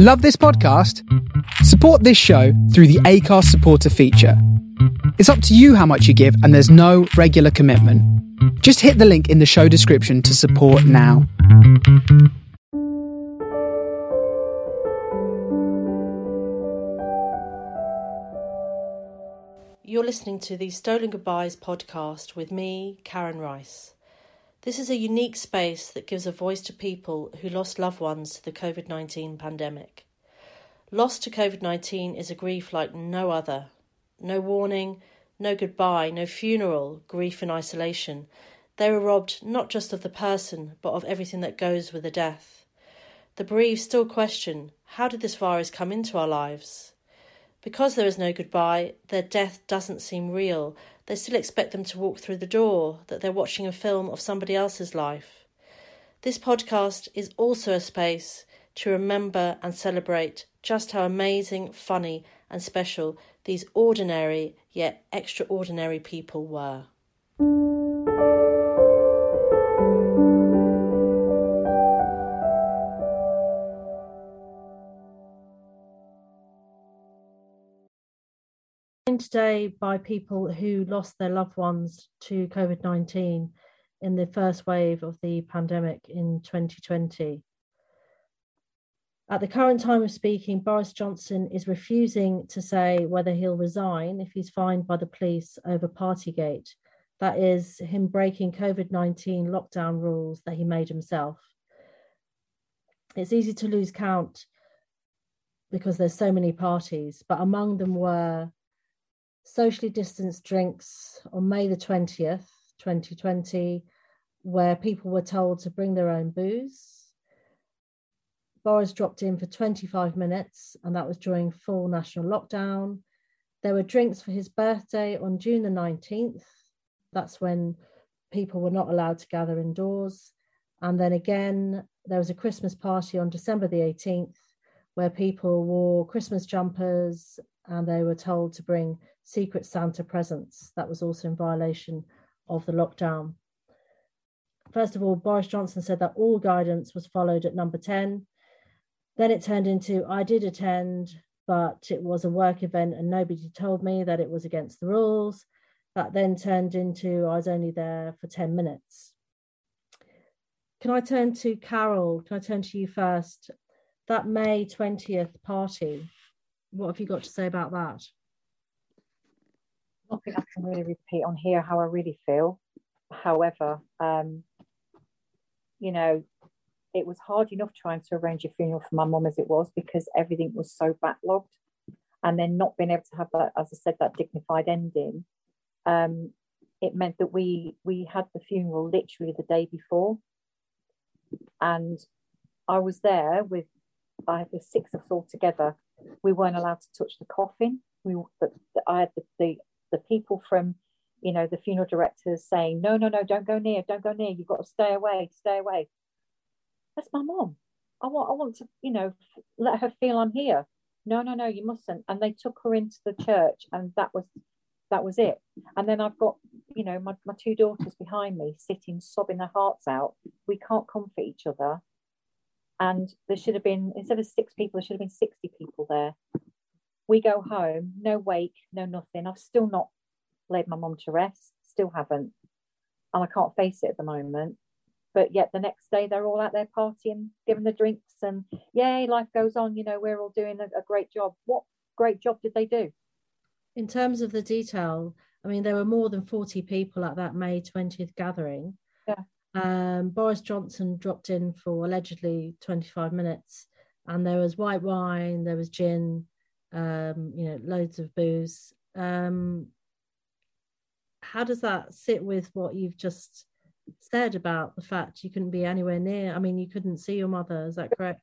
Love this podcast? Support this show through the Acast supporter feature. It's up to you how much you give, and there's no regular commitment. Just hit the link in the show description to support now. You're listening to the Stolen Goodbyes podcast with me, Karen Rice. This is a unique space that gives a voice to people who lost loved ones to the COVID 19 pandemic. Loss to COVID 19 is a grief like no other. No warning, no goodbye, no funeral, grief in isolation. They were robbed not just of the person, but of everything that goes with the death. The bereaved still question how did this virus come into our lives? Because there is no goodbye, their death doesn't seem real. They still expect them to walk through the door, that they're watching a film of somebody else's life. This podcast is also a space to remember and celebrate just how amazing, funny, and special these ordinary yet extraordinary people were. Today by people who lost their loved ones to COVID 19 in the first wave of the pandemic in 2020. At the current time of speaking, Boris Johnson is refusing to say whether he'll resign if he's fined by the police over Partygate. That is, him breaking COVID 19 lockdown rules that he made himself. It's easy to lose count because there's so many parties, but among them were socially distanced drinks on May the 20th, 2020, where people were told to bring their own booze. Boris dropped in for 25 minutes, and that was during full national lockdown. There were drinks for his birthday on June the 19th. That's when people were not allowed to gather indoors. And then again, there was a Christmas party on December the 18th where people wore Christmas jumpers and they were told to bring Secret Santa presents. That was also in violation of the lockdown. First of all, Boris Johnson said that all guidance was followed at number 10. Then it turned into I did attend, but it was a work event and nobody told me that it was against the rules. That then turned into I was only there for 10 minutes. Can I turn to Carol? Can I turn to you first? That May 20th party, what have you got to say about that? nothing I can really repeat on here how I really feel. However, um, you know, it was hard enough trying to arrange a funeral for my mum as it was because everything was so backlogged. And then not being able to have that, as I said, that dignified ending, um, it meant that we we had the funeral literally the day before. And I was there with I had the six of us all together. We weren't allowed to touch the coffin. We the, I had the, the the people from you know the funeral directors saying no no no don't go near don't go near. You've got to stay away stay away. That's my mom i want i want to you know let her feel i'm here. No no no you mustn't. And they took her into the church and that was that was it. And then i've got you know my, my two daughters behind me sitting sobbing their hearts out. We can't comfort each other and there should have been instead of six people there should have been 60 people there we go home, no wake, no nothing. I've still not laid my mom to rest, still haven't. And I can't face it at the moment. But yet the next day they're all out there partying, giving the drinks, and yay, life goes on. You know, we're all doing a, a great job. What great job did they do? In terms of the detail, I mean, there were more than 40 people at that May 20th gathering. Yeah. Um, Boris Johnson dropped in for allegedly 25 minutes, and there was white wine, there was gin, um, you know, loads of booze. Um, how does that sit with what you've just said about the fact you couldn't be anywhere near? I mean, you couldn't see your mother. Is that correct?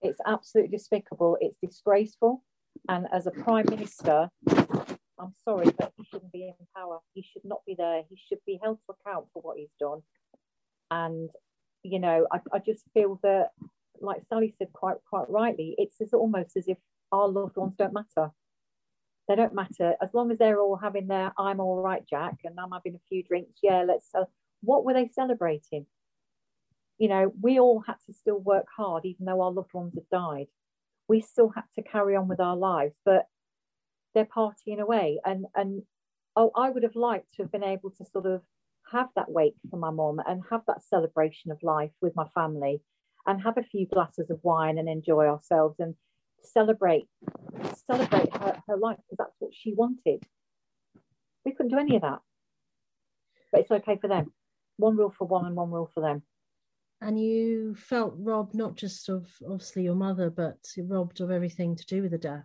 It's absolutely despicable. It's disgraceful. And as a prime minister, I'm sorry, but he shouldn't be in power. He should not be there. He should be held to account for what he's done. And you know, I, I just feel that, like Sally said quite quite rightly, it's as almost as if our loved ones don't matter. They don't matter as long as they're all having their "I'm all right, Jack," and I'm having a few drinks. Yeah, let's. Uh, what were they celebrating? You know, we all had to still work hard, even though our loved ones had died. we still had to carry on with our lives, but they're partying away. And and oh, I would have liked to have been able to sort of have that wake for my mom and have that celebration of life with my family and have a few glasses of wine and enjoy ourselves and celebrate celebrate her, her life because that's what she wanted. We couldn't do any of that. But it's okay for them. One rule for one and one rule for them. And you felt robbed not just of obviously your mother, but robbed of everything to do with the death.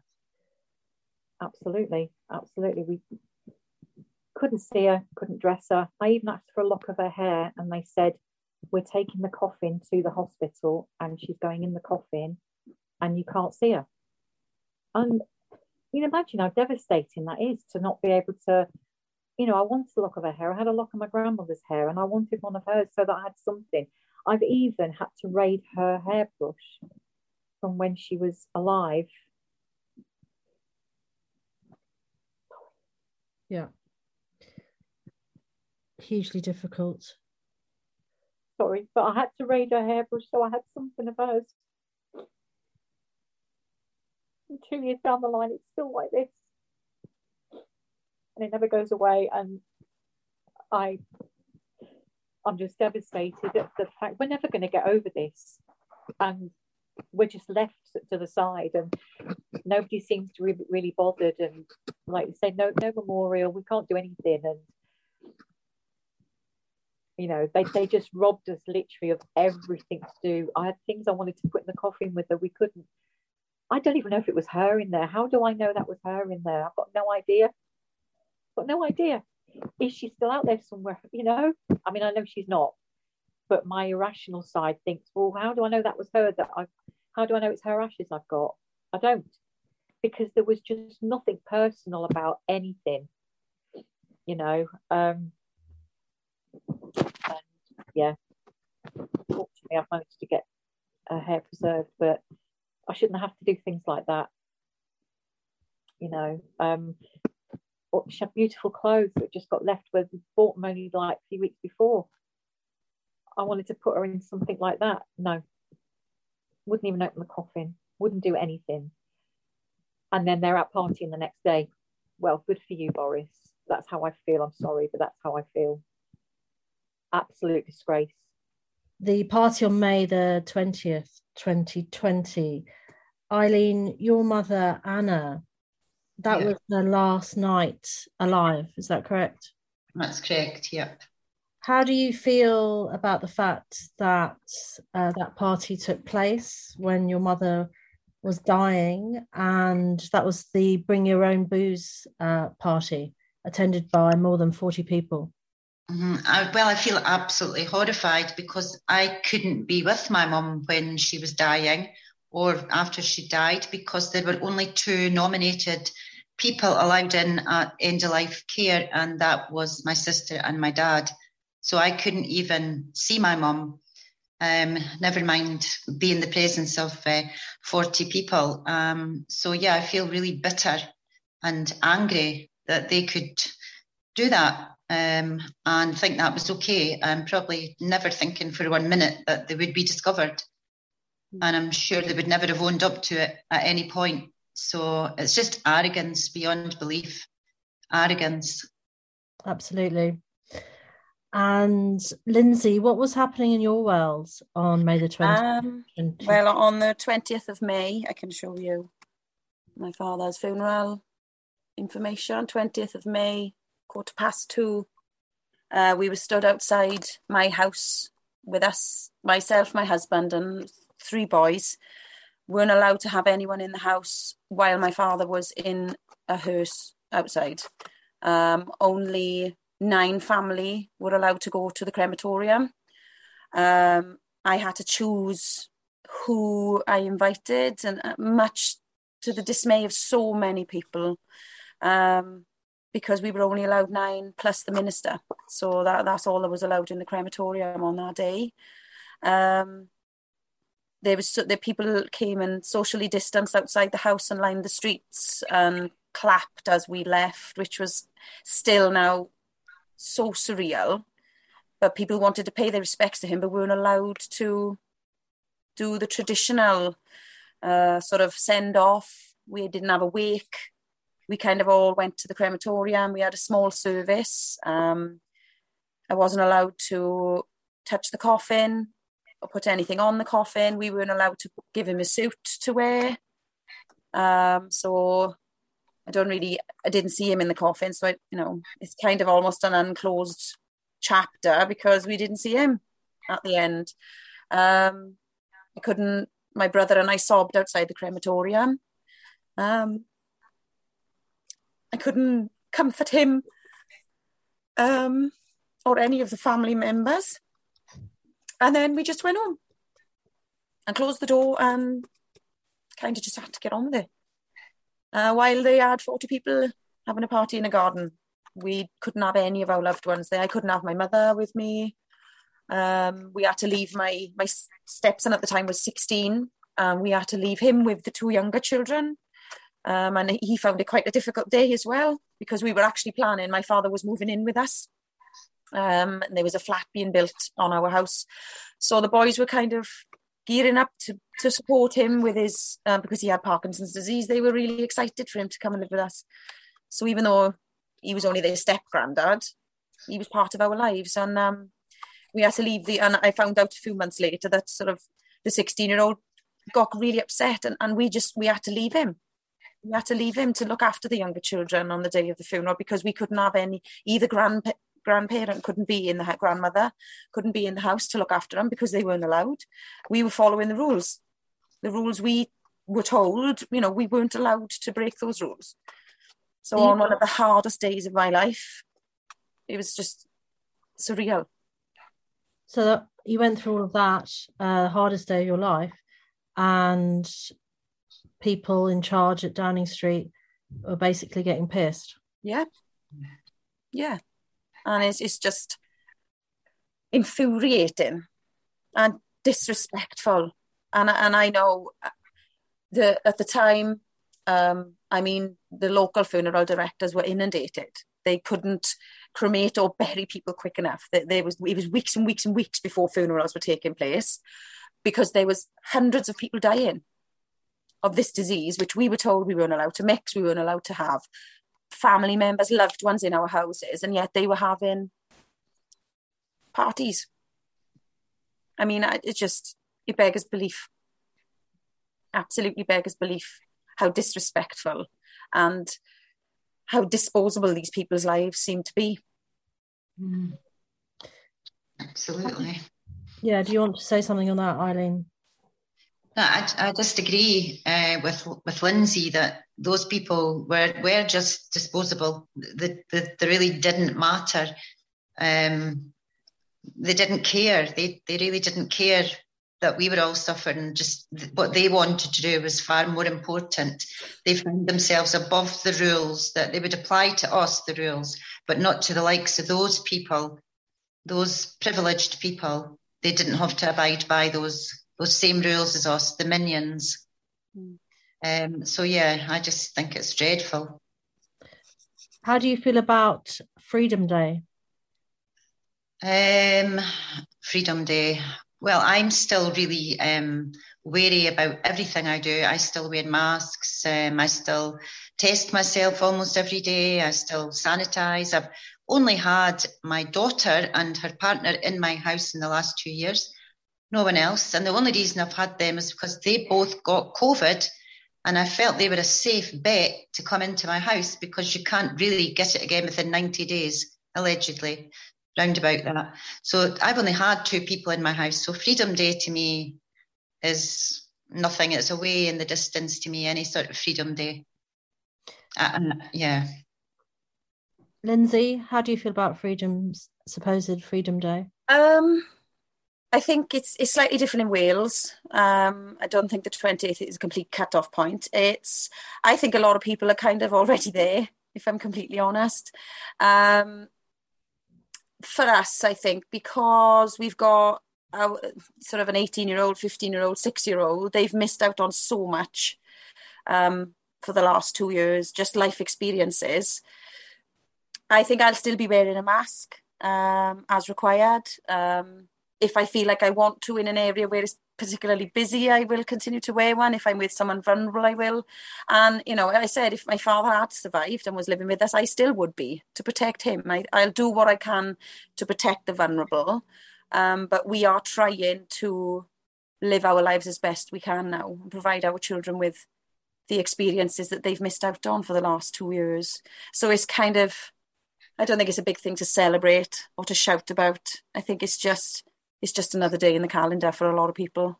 Absolutely, absolutely. We couldn't see her, couldn't dress her. I even asked for a lock of her hair, and they said, We're taking the coffin to the hospital, and she's going in the coffin, and you can't see her. And you can imagine how devastating that is to not be able to, you know, I wanted a lock of her hair. I had a lock of my grandmother's hair, and I wanted one of hers so that I had something. I've even had to raid her hairbrush from when she was alive. Yeah hugely difficult. Sorry, but I had to raid her hairbrush, so I had something of hers. And two years down the line, it's still like this. And it never goes away. And I I'm just devastated at the fact we're never going to get over this. And we're just left to the side and nobody seems to be really bothered and like you say no no memorial we can't do anything and you know they, they just robbed us literally of everything to do. I had things i wanted to put in the coffin with her we couldn't i don't even know if it was her in there. How do i know that was her in there? I've got no idea. I've got no idea. Is she still out there somewhere? You know? I mean i know she's not but my irrational side thinks well how do i know that was her that i how do i know it's her ashes i've got? I don't. Because there was just nothing personal about anything you know? Um and yeah, fortunately, I've managed to get a hair preserved, but I shouldn't have to do things like that. You know, um, she had beautiful clothes that just got left where we bought them only like a few weeks before. I wanted to put her in something like that. No, wouldn't even open the coffin, wouldn't do anything. And then they're out partying the next day. Well, good for you, Boris. That's how I feel. I'm sorry, but that's how I feel absolute disgrace. The party on May the 20th, 2020, Eileen, your mother, Anna, that yeah. was the last night alive. Is that correct? That's correct, yep. How do you feel about the fact that uh, that party took place when your mother was dying and that was the Bring Your Own Booze uh, party attended by more than 40 people? Mm-hmm. I, well, I feel absolutely horrified because I couldn't be with my mum when she was dying or after she died because there were only two nominated people allowed in at end of life care, and that was my sister and my dad. So I couldn't even see my mum. Um, never mind be in the presence of uh, 40 people. Um, so yeah, I feel really bitter and angry that they could do that um, and think that was okay. I'm probably never thinking for one minute that they would be discovered. And I'm sure they would never have owned up to it at any point. So it's just arrogance beyond belief. Arrogance. Absolutely. And Lindsay, what was happening in your world on May the 20th? Um, well, on the 20th of May, I can show you my father's funeral information. 20th of May, quarter past two. Uh, we were stood outside my house with us, myself, my husband, and three boys. weren't allowed to have anyone in the house while my father was in a hearse outside. Um, only nine family were allowed to go to the crematorium. Um, I had to choose who I invited, and uh, much to the dismay of so many people. Um, because we were only allowed nine plus the minister. So that, that's all that was allowed in the crematorium on that day. Um, there was the people came and socially distanced outside the house and lined the streets and clapped as we left, which was still now so surreal. But people wanted to pay their respects to him, but weren't allowed to do the traditional uh, sort of send off. We didn't have a wake. We kind of all went to the crematorium. We had a small service. Um, I wasn't allowed to touch the coffin or put anything on the coffin. We weren't allowed to give him a suit to wear. Um, so I don't really, I didn't see him in the coffin. So, I, you know, it's kind of almost an unclosed chapter because we didn't see him at the end. Um, I couldn't, my brother and I sobbed outside the crematorium. Um, I couldn't comfort him um, or any of the family members. And then we just went home and closed the door and kind of just had to get on with it. Uh, while they had 40 people having a party in a garden, we couldn't have any of our loved ones there. I couldn't have my mother with me. Um, we had to leave my my stepson at the time was 16. and we had to leave him with the two younger children. Um, and he found it quite a difficult day as well because we were actually planning. My father was moving in with us, um, and there was a flat being built on our house. So the boys were kind of gearing up to, to support him with his, um, because he had Parkinson's disease. They were really excited for him to come and live with us. So even though he was only their step granddad, he was part of our lives. And um, we had to leave the, and I found out a few months later that sort of the 16 year old got really upset and, and we just, we had to leave him we had to leave him to look after the younger children on the day of the funeral because we couldn't have any either grand grandparent couldn't be in the grandmother couldn't be in the house to look after them because they weren't allowed. We were following the rules. The rules we were told you know we weren't allowed to break those rules. So on one of the hardest days of my life it was just surreal. So that you went through all of that uh, hardest day of your life and people in charge at downing street were basically getting pissed yeah yeah and it's, it's just infuriating and disrespectful. And and I know the at the time, um, I mean, the local funeral directors were inundated. They couldn't cremate or bury people quick enough. There was it was weeks and weeks and weeks before funerals were taking place because there was hundreds of people dying of this disease, which we were told we weren't allowed to mix, we weren't allowed to have family members, loved ones in our houses, and yet they were having parties. I mean, it just it beggars belief. Absolutely beggars belief how disrespectful and how disposable these people's lives seem to be. Mm. Absolutely. Yeah. Do you want to say something on that, Eileen? I, I just agree uh, with with Lindsay that those people were were just disposable. They, they, they really didn't matter. Um, they didn't care. They they really didn't care that we were all suffering. Just what they wanted to do was far more important. They found themselves above the rules that they would apply to us, the rules, but not to the likes of those people, those privileged people. They didn't have to abide by those those same rules as us, the minions. Mm. Um, so yeah, I just think it's dreadful. How do you feel about Freedom Day? Um, Freedom Day. Well, I'm still really um, wary about everything I do. I still wear masks. Um, I still test myself almost every day. I still sanitize. I've only had my daughter and her partner in my house in the last two years no one else. And the only reason I've had them is because they both got COVID and I felt they were a safe bet to come into my house because you can't really get it again within 90 days, allegedly, round about that. So I've only had two people in my house. So Freedom Day to me is nothing. It's away in the distance to me, any sort of Freedom Day. Uh, yeah. Lindsay, how do you feel about Freedom's supposed Freedom Day? Um, I think it's it's slightly different in Wales. Um, I don't think the 20th is a complete cut-off point. It's I think a lot of people are kind of already there, if I'm completely honest. Um, for us, I think because we've got sort of an 18 year old, 15 year old, six year old, they've missed out on so much um, for the last two years, just life experiences. I think I'll still be wearing a mask um, as required. If I feel like I want to in an area where it's particularly busy, I will continue to wear one. If I'm with someone vulnerable, I will. And, you know, I said, if my father had survived and was living with us, I still would be to protect him. I, will do what I can to protect the vulnerable. Um, but we are trying to live our lives as best we can now and provide our children with the experiences that they've missed out on for the last two years. So it's kind of, I don't think it's a big thing to celebrate or to shout about. I think it's just it's just another day in the calendar for a lot of people.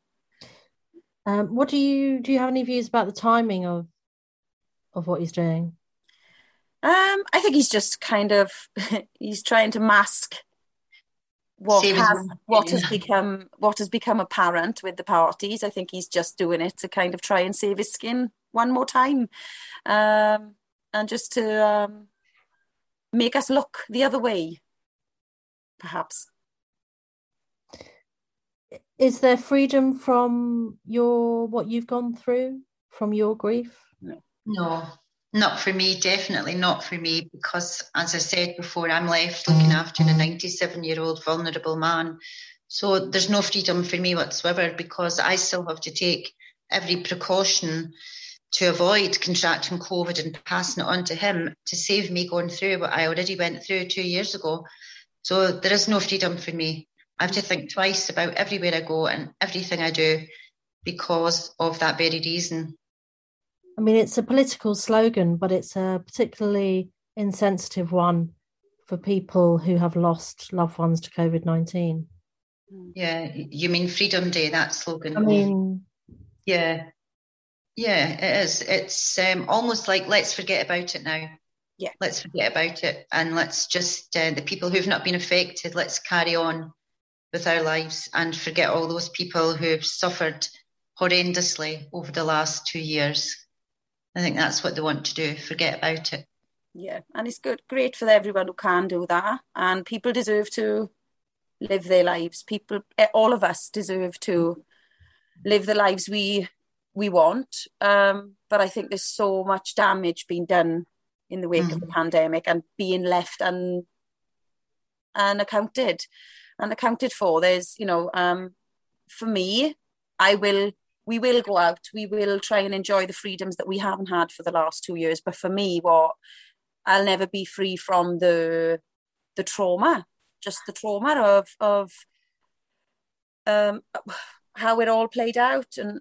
Um, what do you do? You have any views about the timing of of what he's doing? Um, I think he's just kind of he's trying to mask what Same has what has become what has become apparent with the parties. I think he's just doing it to kind of try and save his skin one more time, um, and just to um, make us look the other way, perhaps is there freedom from your what you've gone through from your grief? No. No not for me definitely not for me because as i said before i'm left looking after a 97 year old vulnerable man. So there's no freedom for me whatsoever because i still have to take every precaution to avoid contracting covid and passing it on to him to save me going through what i already went through two years ago. So there is no freedom for me I have to think twice about everywhere I go and everything I do because of that very reason. I mean, it's a political slogan, but it's a particularly insensitive one for people who have lost loved ones to COVID 19. Yeah, you mean Freedom Day, that slogan? I mean, yeah, yeah, it is. It's um, almost like let's forget about it now. Yeah, let's forget about it and let's just uh, the people who've not been affected. Let's carry on with our lives and forget all those people who've suffered horrendously over the last two years. I think that's what they want to do, forget about it. Yeah, and it's good, great for everyone who can do that. And people deserve to live their lives. People, eh, all of us deserve to live the lives we we want. Um, but I think there's so much damage being done in the wake mm. of the mm. pandemic and being left un, unaccounted and accounted for. There's, you know, um, for me, I will, we will go out, we will try and enjoy the freedoms that we haven't had for the last two years. But for me, what I'll never be free from the the trauma, just the trauma of of um, how it all played out and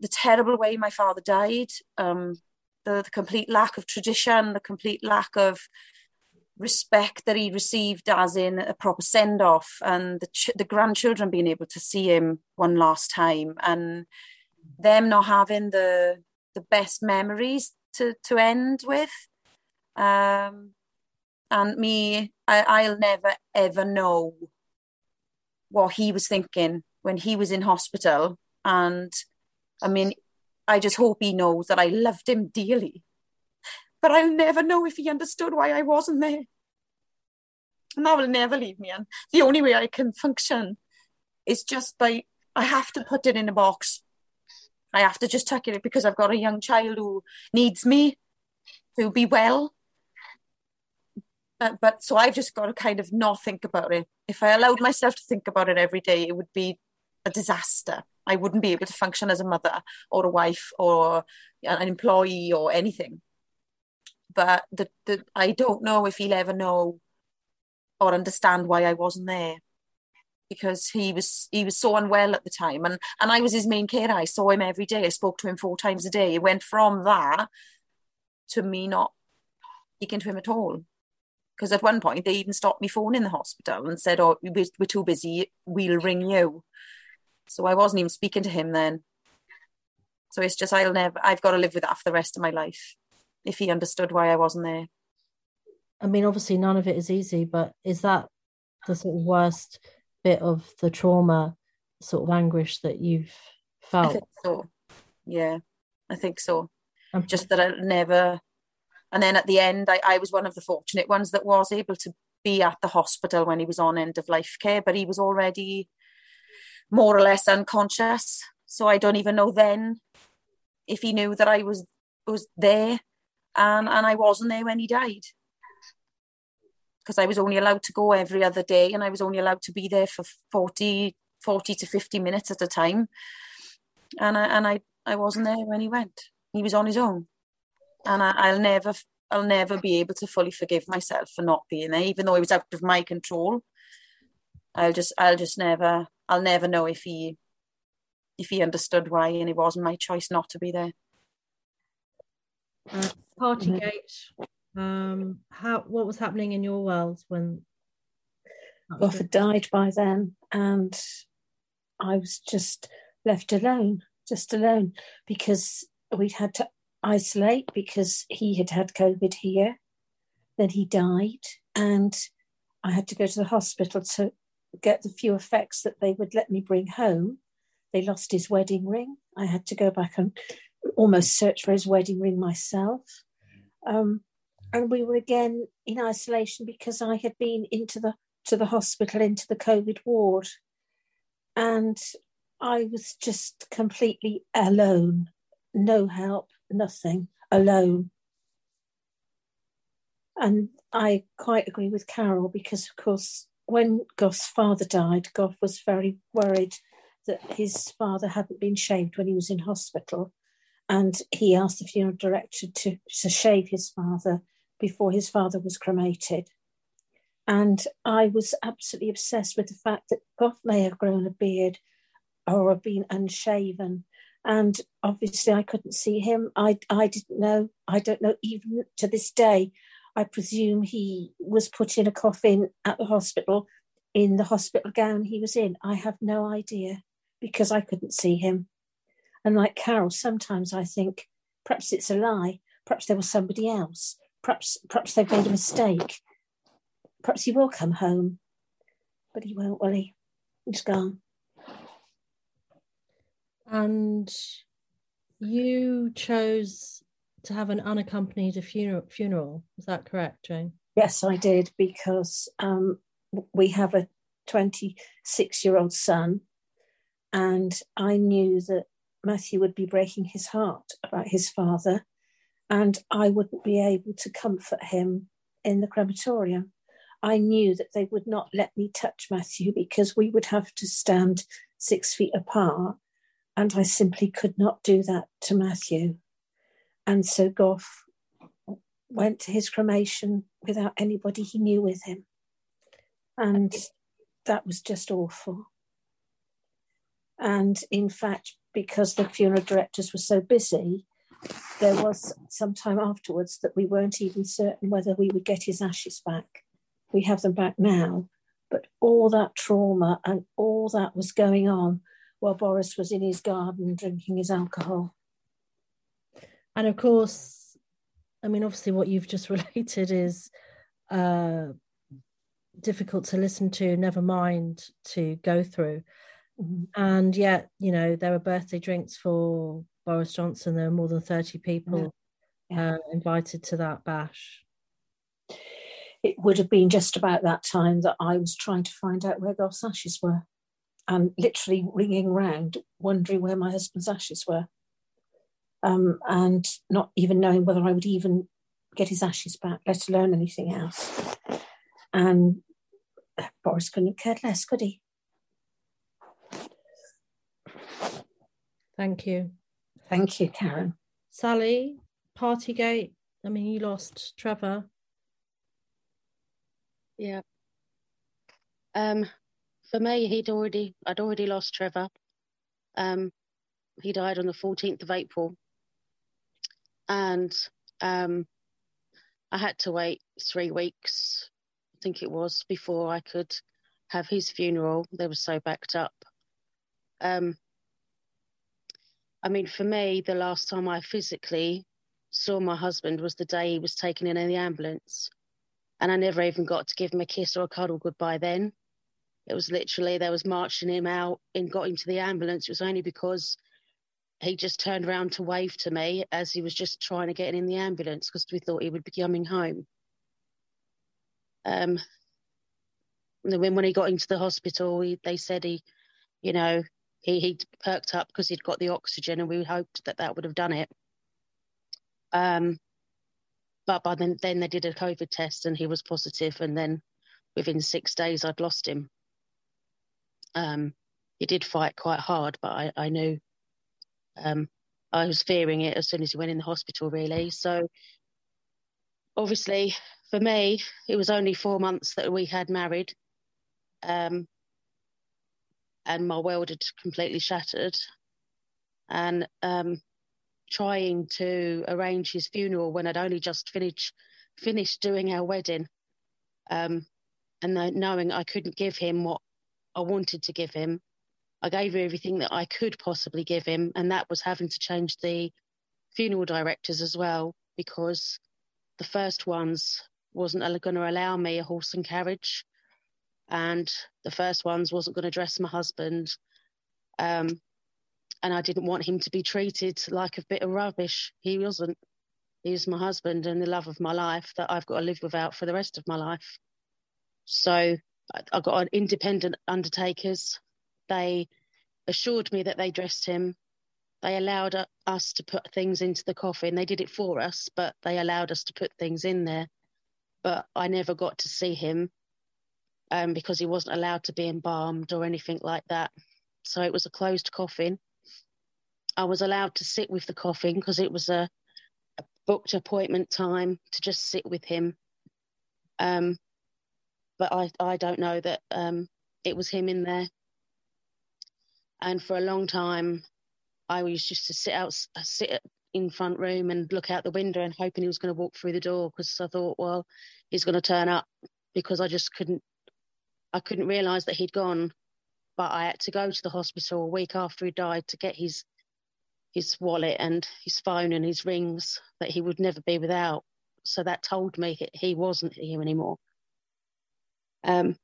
the terrible way my father died, um, the, the complete lack of tradition, the complete lack of respect that he received as in a proper send off and the, ch- the grandchildren being able to see him one last time and them not having the the best memories to to end with. Um and me I, I'll never ever know what he was thinking when he was in hospital. And I mean I just hope he knows that I loved him dearly but I'll never know if he understood why I wasn't there. And that will never leave me. And the only way I can function is just by I have to put it in a box. I have to just tuck it because I've got a young child who needs me to be well. Uh, but so I've just got to kind of not think about it. If I allowed myself to think about it every day, it would be a disaster. I wouldn't be able to function as a mother or a wife or an employee or anything but the, the I don't know if he'll ever know or understand why I wasn't there because he was he was so unwell at the time and and I was his main carer. I saw him every day. I spoke to him four times a day. It went from that to me not speaking to him at all. Because at one point they even stopped me phone in the hospital and said, "Oh, we're too busy. We'll ring you." So I wasn't even speaking to him then. So it's just I'll never. I've got to live with that for the rest of my life if he understood why I wasn't there. I mean, obviously, none of it is easy, but is that the sort of worst bit of the trauma, sort of anguish that you've felt? I think so. Yeah, I think so. Um, Just that I never. And then at the end, I, I was one of the fortunate ones that was able to be at the hospital when he was on end of life care, but he was already more or less unconscious. So I don't even know then if he knew that I was was there and and I wasn't there when he died. because I was only allowed to go every other day and I was only allowed to be there for 40, 40 to 50 minutes at a time. And I, and I, I wasn't there when he went. He was on his own. And I, I'll never, I'll never be able to fully forgive myself for not being there, even though it was out of my control. I'll just, I'll just never, I'll never know if he, if he understood why and it wasn't my choice not to be there. Uh, Partygate. Um, how what was happening in your world when Goff had died by then, and I was just left alone, just alone, because we'd had to isolate because he had had COVID here. Then he died, and I had to go to the hospital to get the few effects that they would let me bring home. They lost his wedding ring. I had to go back and almost search for his wedding ring myself. Um, and we were again in isolation because I had been into the to the hospital into the COVID ward, and I was just completely alone, no help, nothing, alone. And I quite agree with Carol because, of course, when Goff's father died, Goff was very worried that his father hadn't been shaved when he was in hospital. And he asked the funeral director to, to shave his father before his father was cremated. And I was absolutely obsessed with the fact that Goff may have grown a beard or have been unshaven. And obviously, I couldn't see him. I, I didn't know. I don't know, even to this day. I presume he was put in a coffin at the hospital in the hospital gown he was in. I have no idea because I couldn't see him. And like Carol, sometimes I think perhaps it's a lie. Perhaps there was somebody else. Perhaps, perhaps they've made a mistake. Perhaps he will come home, but he won't, will he? He's gone. And you chose to have an unaccompanied funeral. Funeral is that correct, Jane? Yes, I did because um, we have a 26 year old son, and I knew that Matthew would be breaking his heart about his father, and I wouldn't be able to comfort him in the crematorium. I knew that they would not let me touch Matthew because we would have to stand six feet apart, and I simply could not do that to Matthew. And so Goff went to his cremation without anybody he knew with him. And that was just awful. And in fact, because the funeral directors were so busy, there was some time afterwards that we weren't even certain whether we would get his ashes back. We have them back now, but all that trauma and all that was going on while Boris was in his garden drinking his alcohol. And of course, I mean, obviously, what you've just related is uh, difficult to listen to, never mind to go through. Mm-hmm. And yet, you know, there were birthday drinks for Boris Johnson. There were more than 30 people yeah. Yeah. Uh, invited to that bash. It would have been just about that time that I was trying to find out where Goff's ashes were and literally ringing round, wondering where my husband's ashes were. Um, and not even knowing whether I would even get his ashes back, let alone anything else. And Boris couldn't have cared less, could he? Thank you. Thank you, Karen. Sally, Partygate. I mean, you lost Trevor. Yeah. Um, for me, he'd already, I'd already lost Trevor. Um, he died on the 14th of April. And um, I had to wait three weeks, I think it was, before I could have his funeral. They were so backed up. Um, I mean, for me, the last time I physically saw my husband was the day he was taken in in the ambulance. And I never even got to give him a kiss or a cuddle goodbye then. It was literally, they was marching him out and got him to the ambulance. It was only because he just turned around to wave to me as he was just trying to get in the ambulance because we thought he would be coming home. Um, and then when he got into the hospital, he, they said he, you know, he he perked up because he'd got the oxygen, and we hoped that that would have done it. Um, but by then, then they did a COVID test and he was positive, and then within six days I'd lost him. Um, he did fight quite hard, but I, I knew um, I was fearing it as soon as he went in the hospital, really. So obviously, for me, it was only four months that we had married. Um, and my world had completely shattered. And um, trying to arrange his funeral when I'd only just finished finished doing our wedding, um, and knowing I couldn't give him what I wanted to give him, I gave him everything that I could possibly give him, and that was having to change the funeral directors as well because the first ones wasn't going to allow me a horse and carriage, and the first ones wasn't going to dress my husband. Um, and I didn't want him to be treated like a bit of rubbish. He wasn't. He was my husband and the love of my life that I've got to live without for the rest of my life. So I got an independent undertakers. They assured me that they dressed him. They allowed us to put things into the coffin. They did it for us, but they allowed us to put things in there. But I never got to see him um, because he wasn't allowed to be embalmed or anything like that. So it was a closed coffin. I was allowed to sit with the coffin because it was a, a, booked appointment time to just sit with him. Um, but I, I don't know that um, it was him in there. And for a long time, I was just to sit out, sit in front room and look out the window and hoping he was going to walk through the door because I thought, well, he's going to turn up because I just couldn't, I couldn't realise that he'd gone. But I had to go to the hospital a week after he died to get his his wallet and his phone and his rings that he would never be without. So that told me he wasn't here anymore. Um,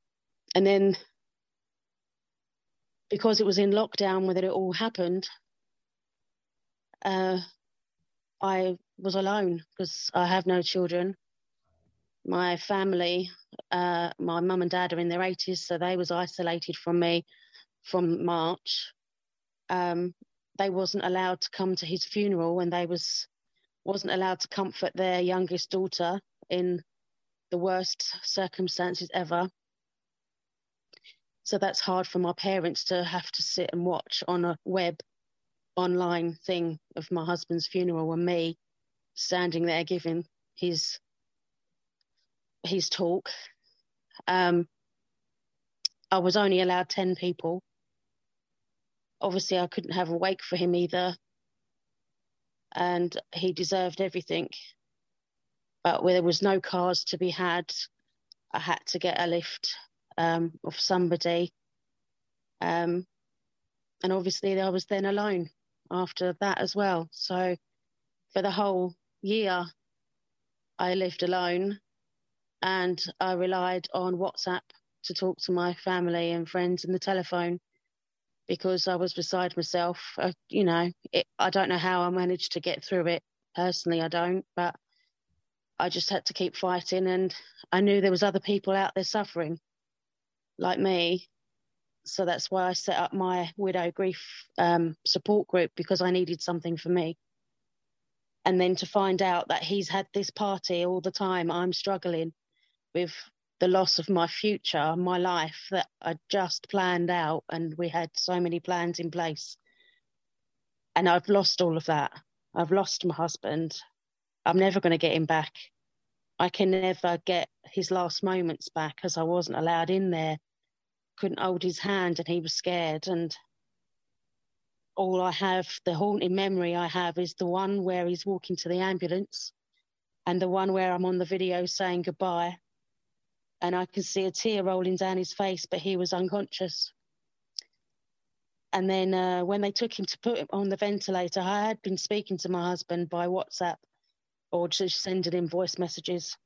and then because it was in lockdown when it all happened, uh, I was alone because I have no children. My family, uh, my mum and dad are in their 80s, so they was isolated from me from March. Um, they wasn't allowed to come to his funeral and they was wasn't allowed to comfort their youngest daughter in the worst circumstances ever. So that's hard for my parents to have to sit and watch on a web online thing of my husband's funeral and me standing there giving his his talk. Um, I was only allowed 10 people obviously I couldn't have a wake for him either. And he deserved everything. But where there was no cars to be had, I had to get a lift um, of somebody. Um, and obviously, I was then alone after that as well. So for the whole year, I lived alone and I relied on WhatsApp to talk to my family and friends and the telephone because I was beside myself. I, you know, it, I don't know how I managed to get through it personally. I don't, but I just had to keep fighting, and I knew there was other people out there suffering, like me. So that's why I set up my widow grief um, support group because I needed something for me. And then to find out that he's had this party all the time, I'm struggling with the loss of my future, my life that I just planned out, and we had so many plans in place. And I've lost all of that. I've lost my husband. I'm never going to get him back. I can never get his last moments back because I wasn't allowed in there. Couldn't hold his hand, and he was scared. And all I have, the haunting memory I have, is the one where he's walking to the ambulance, and the one where I'm on the video saying goodbye and I could see a tear rolling down his face, but he was unconscious. And then uh, when they took him to put him on the ventilator, I had been speaking to my husband by WhatsApp or just sending him voice messages.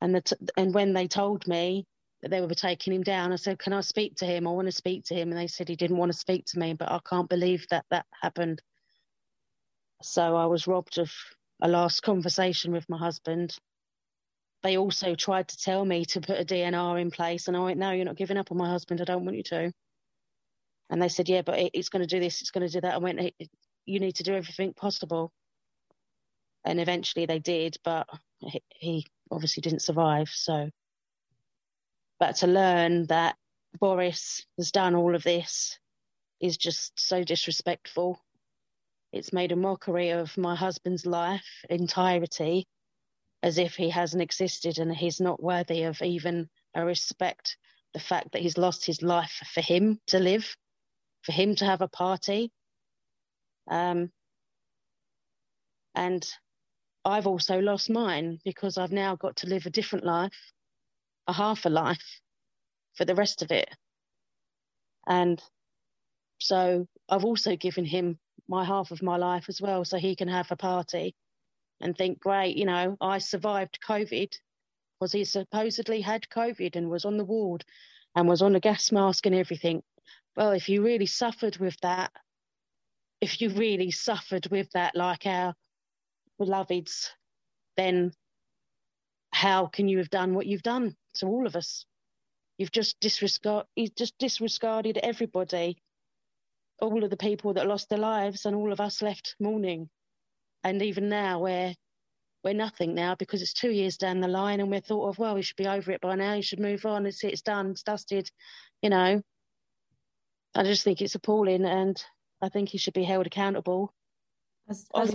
And the t- and when they told me that they were taking him down, I said, "Can I speak to him? I want to speak to him." And they said he didn't want to speak to me, but I can't believe that that happened. So I was robbed of a last conversation with my husband they also tried to tell me to put a DNR in place. And I went, no, you're not giving up on my husband. I don't want you to. And they said, yeah, but it's going to do this, it's going to do that. I went, you need to do everything possible. and eventually they did, but he, he obviously didn't survive. So, but to learn that Boris has done all of this is just so disrespectful. It's made a mockery of my husband's life entirety as if he hasn't existed and he's not worthy of even a respect. The fact that he's lost his life for him to live, for him to have a party. Um, and I've also lost mine because I've now got to live a different life, a half a life for the rest of it. And so I've also given him my half of my life as well, so he can have a party and think, great, you know, I survived COVID because he supposedly had COVID and was on the ward and was on a gas mask and everything. Well, if you really suffered with that, if you really suffered with that, like our beloveds, then how can you have done what you've done to all of us? You've just disregard, you've just disregarded everybody, all of the people that lost their lives, and all of us left mourning. And even now, we're we're nothing now because it's two years down the line, and we're thought of well, we should be over it by now. You should move on. It's it's done. It's dusted. You know. I just think it's appalling, and I think he should be held accountable. As, as...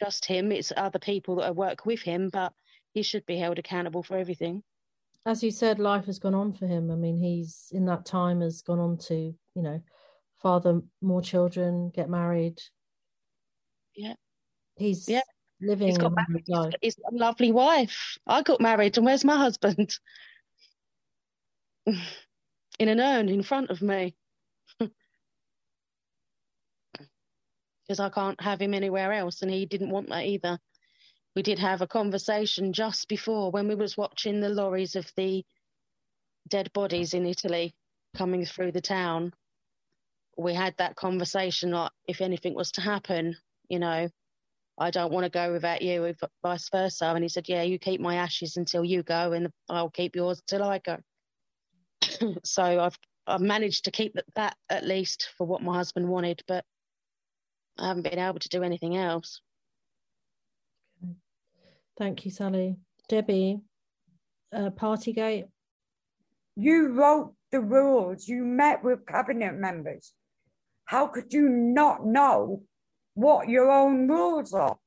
Just him; it's other people that work with him, but he should be held accountable for everything as you said, life has gone on for him. I mean, he's in that time has gone on to, you know, father more children, get married. Yeah. He's yeah. living he's got married. Life. He's got a lovely wife. I got married, and where's my husband? in an urn in front of me. Because I can't have him anywhere else, and he didn't want that either we did have a conversation just before when we was watching the lorries of the dead bodies in Italy coming through the town. We had that conversation like if anything was to happen, you know, I don't want to go without you, if vice versa. And he said, Yeah, you keep my ashes until you go, and I'll keep yours till I go. so I've I've managed to keep that at least for what my husband wanted, but I haven't been able to do anything else. Thank you, Sally. Debbie, uh, Partygate. You wrote the rules. You met with cabinet members. How could you not know what your own rules are?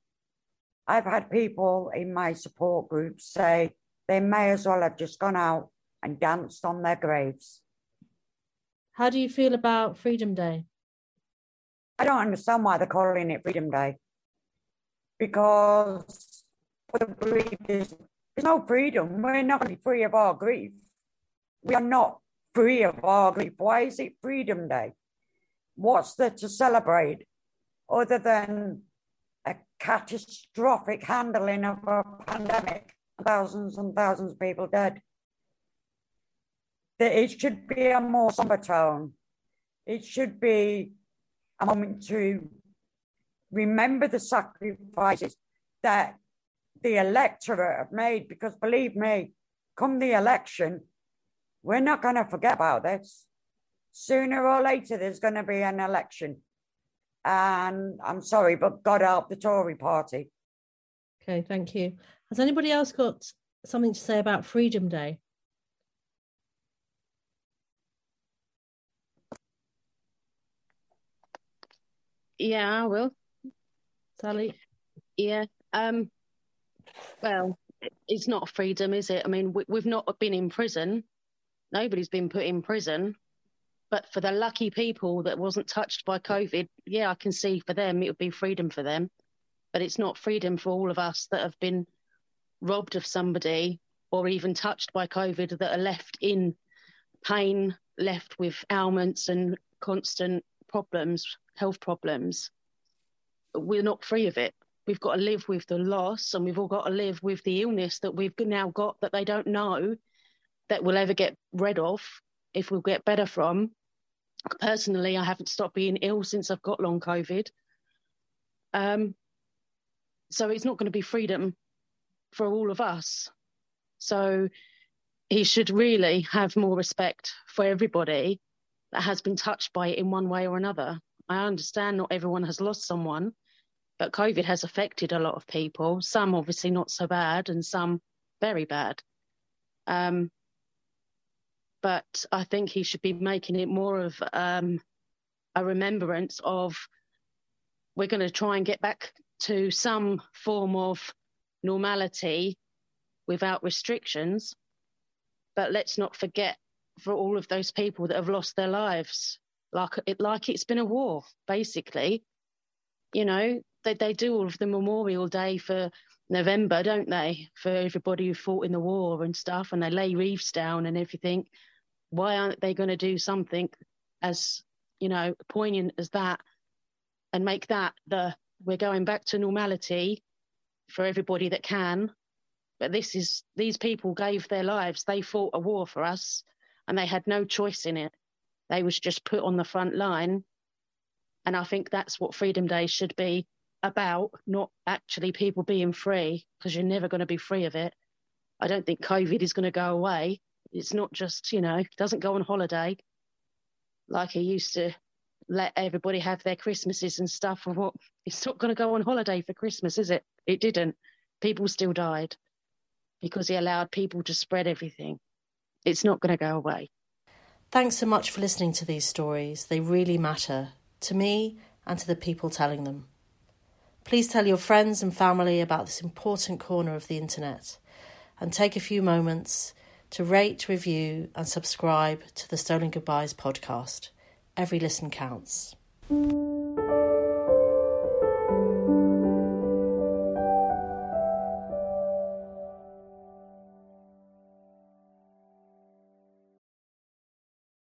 I've had people in my support group say they may as well have just gone out and danced on their graves. How do you feel about Freedom Day? I don't understand why they're calling it Freedom Day. Because for the grievers. There's no freedom. We're not going to be free of our grief. We are not free of our grief. Why is it Freedom Day? What's there to celebrate other than a catastrophic handling of a pandemic? Thousands and thousands of people dead. That it should be a more somber tone. It should be a moment to remember the sacrifices that the electorate have made, because believe me, come the election, we're not going to forget about this. Sooner or later, there's going to be an election. And I'm sorry, but God help the Tory party. Okay, thank you. Has anybody else got something to say about Freedom Day? Yeah, I will. Sally? Yeah. Um, well, it's not freedom, is it? I mean, we, we've not been in prison. Nobody's been put in prison. But for the lucky people that wasn't touched by COVID, yeah, I can see for them it would be freedom for them. But it's not freedom for all of us that have been robbed of somebody or even touched by COVID that are left in pain, left with ailments and constant problems, health problems. We're not free of it we've got to live with the loss and we've all got to live with the illness that we've now got that they don't know that we'll ever get rid of if we'll get better from. Personally, I haven't stopped being ill since I've got long COVID. Um, so it's not going to be freedom for all of us. So he should really have more respect for everybody that has been touched by it in one way or another. I understand not everyone has lost someone, But COVID has affected a lot of people, some obviously not so bad, and some very bad. Um, but I think he should be making it more of um, a remembrance of we're going to try and get back to some form of normality without restrictions. But let's not forget for all of those people that have lost their lives, like it, like it's been a war, basically. You know, they, they do all of the Memorial Day for November, don't they? For everybody who fought in the war and stuff, and they lay wreaths down and everything. Why aren't they going to do something as, you know, poignant as that and make that the we're going back to normality for everybody that can. But this is these people gave their lives. They fought a war for us and they had no choice in it. They was just put on the front line. And I think that's what Freedom Day should be about, not actually people being free, because you're never going to be free of it. I don't think COVID is going to go away. It's not just, you know, doesn't go on holiday like he used to let everybody have their Christmases and stuff. And what it's not going to go on holiday for Christmas, is it? It didn't. People still died because he allowed people to spread everything. It's not going to go away. Thanks so much for listening to these stories. They really matter to me and to the people telling them. Please tell your friends and family about this important corner of the internet and take a few moments to rate, review, and subscribe to the Stolen Goodbyes podcast. Every listen counts.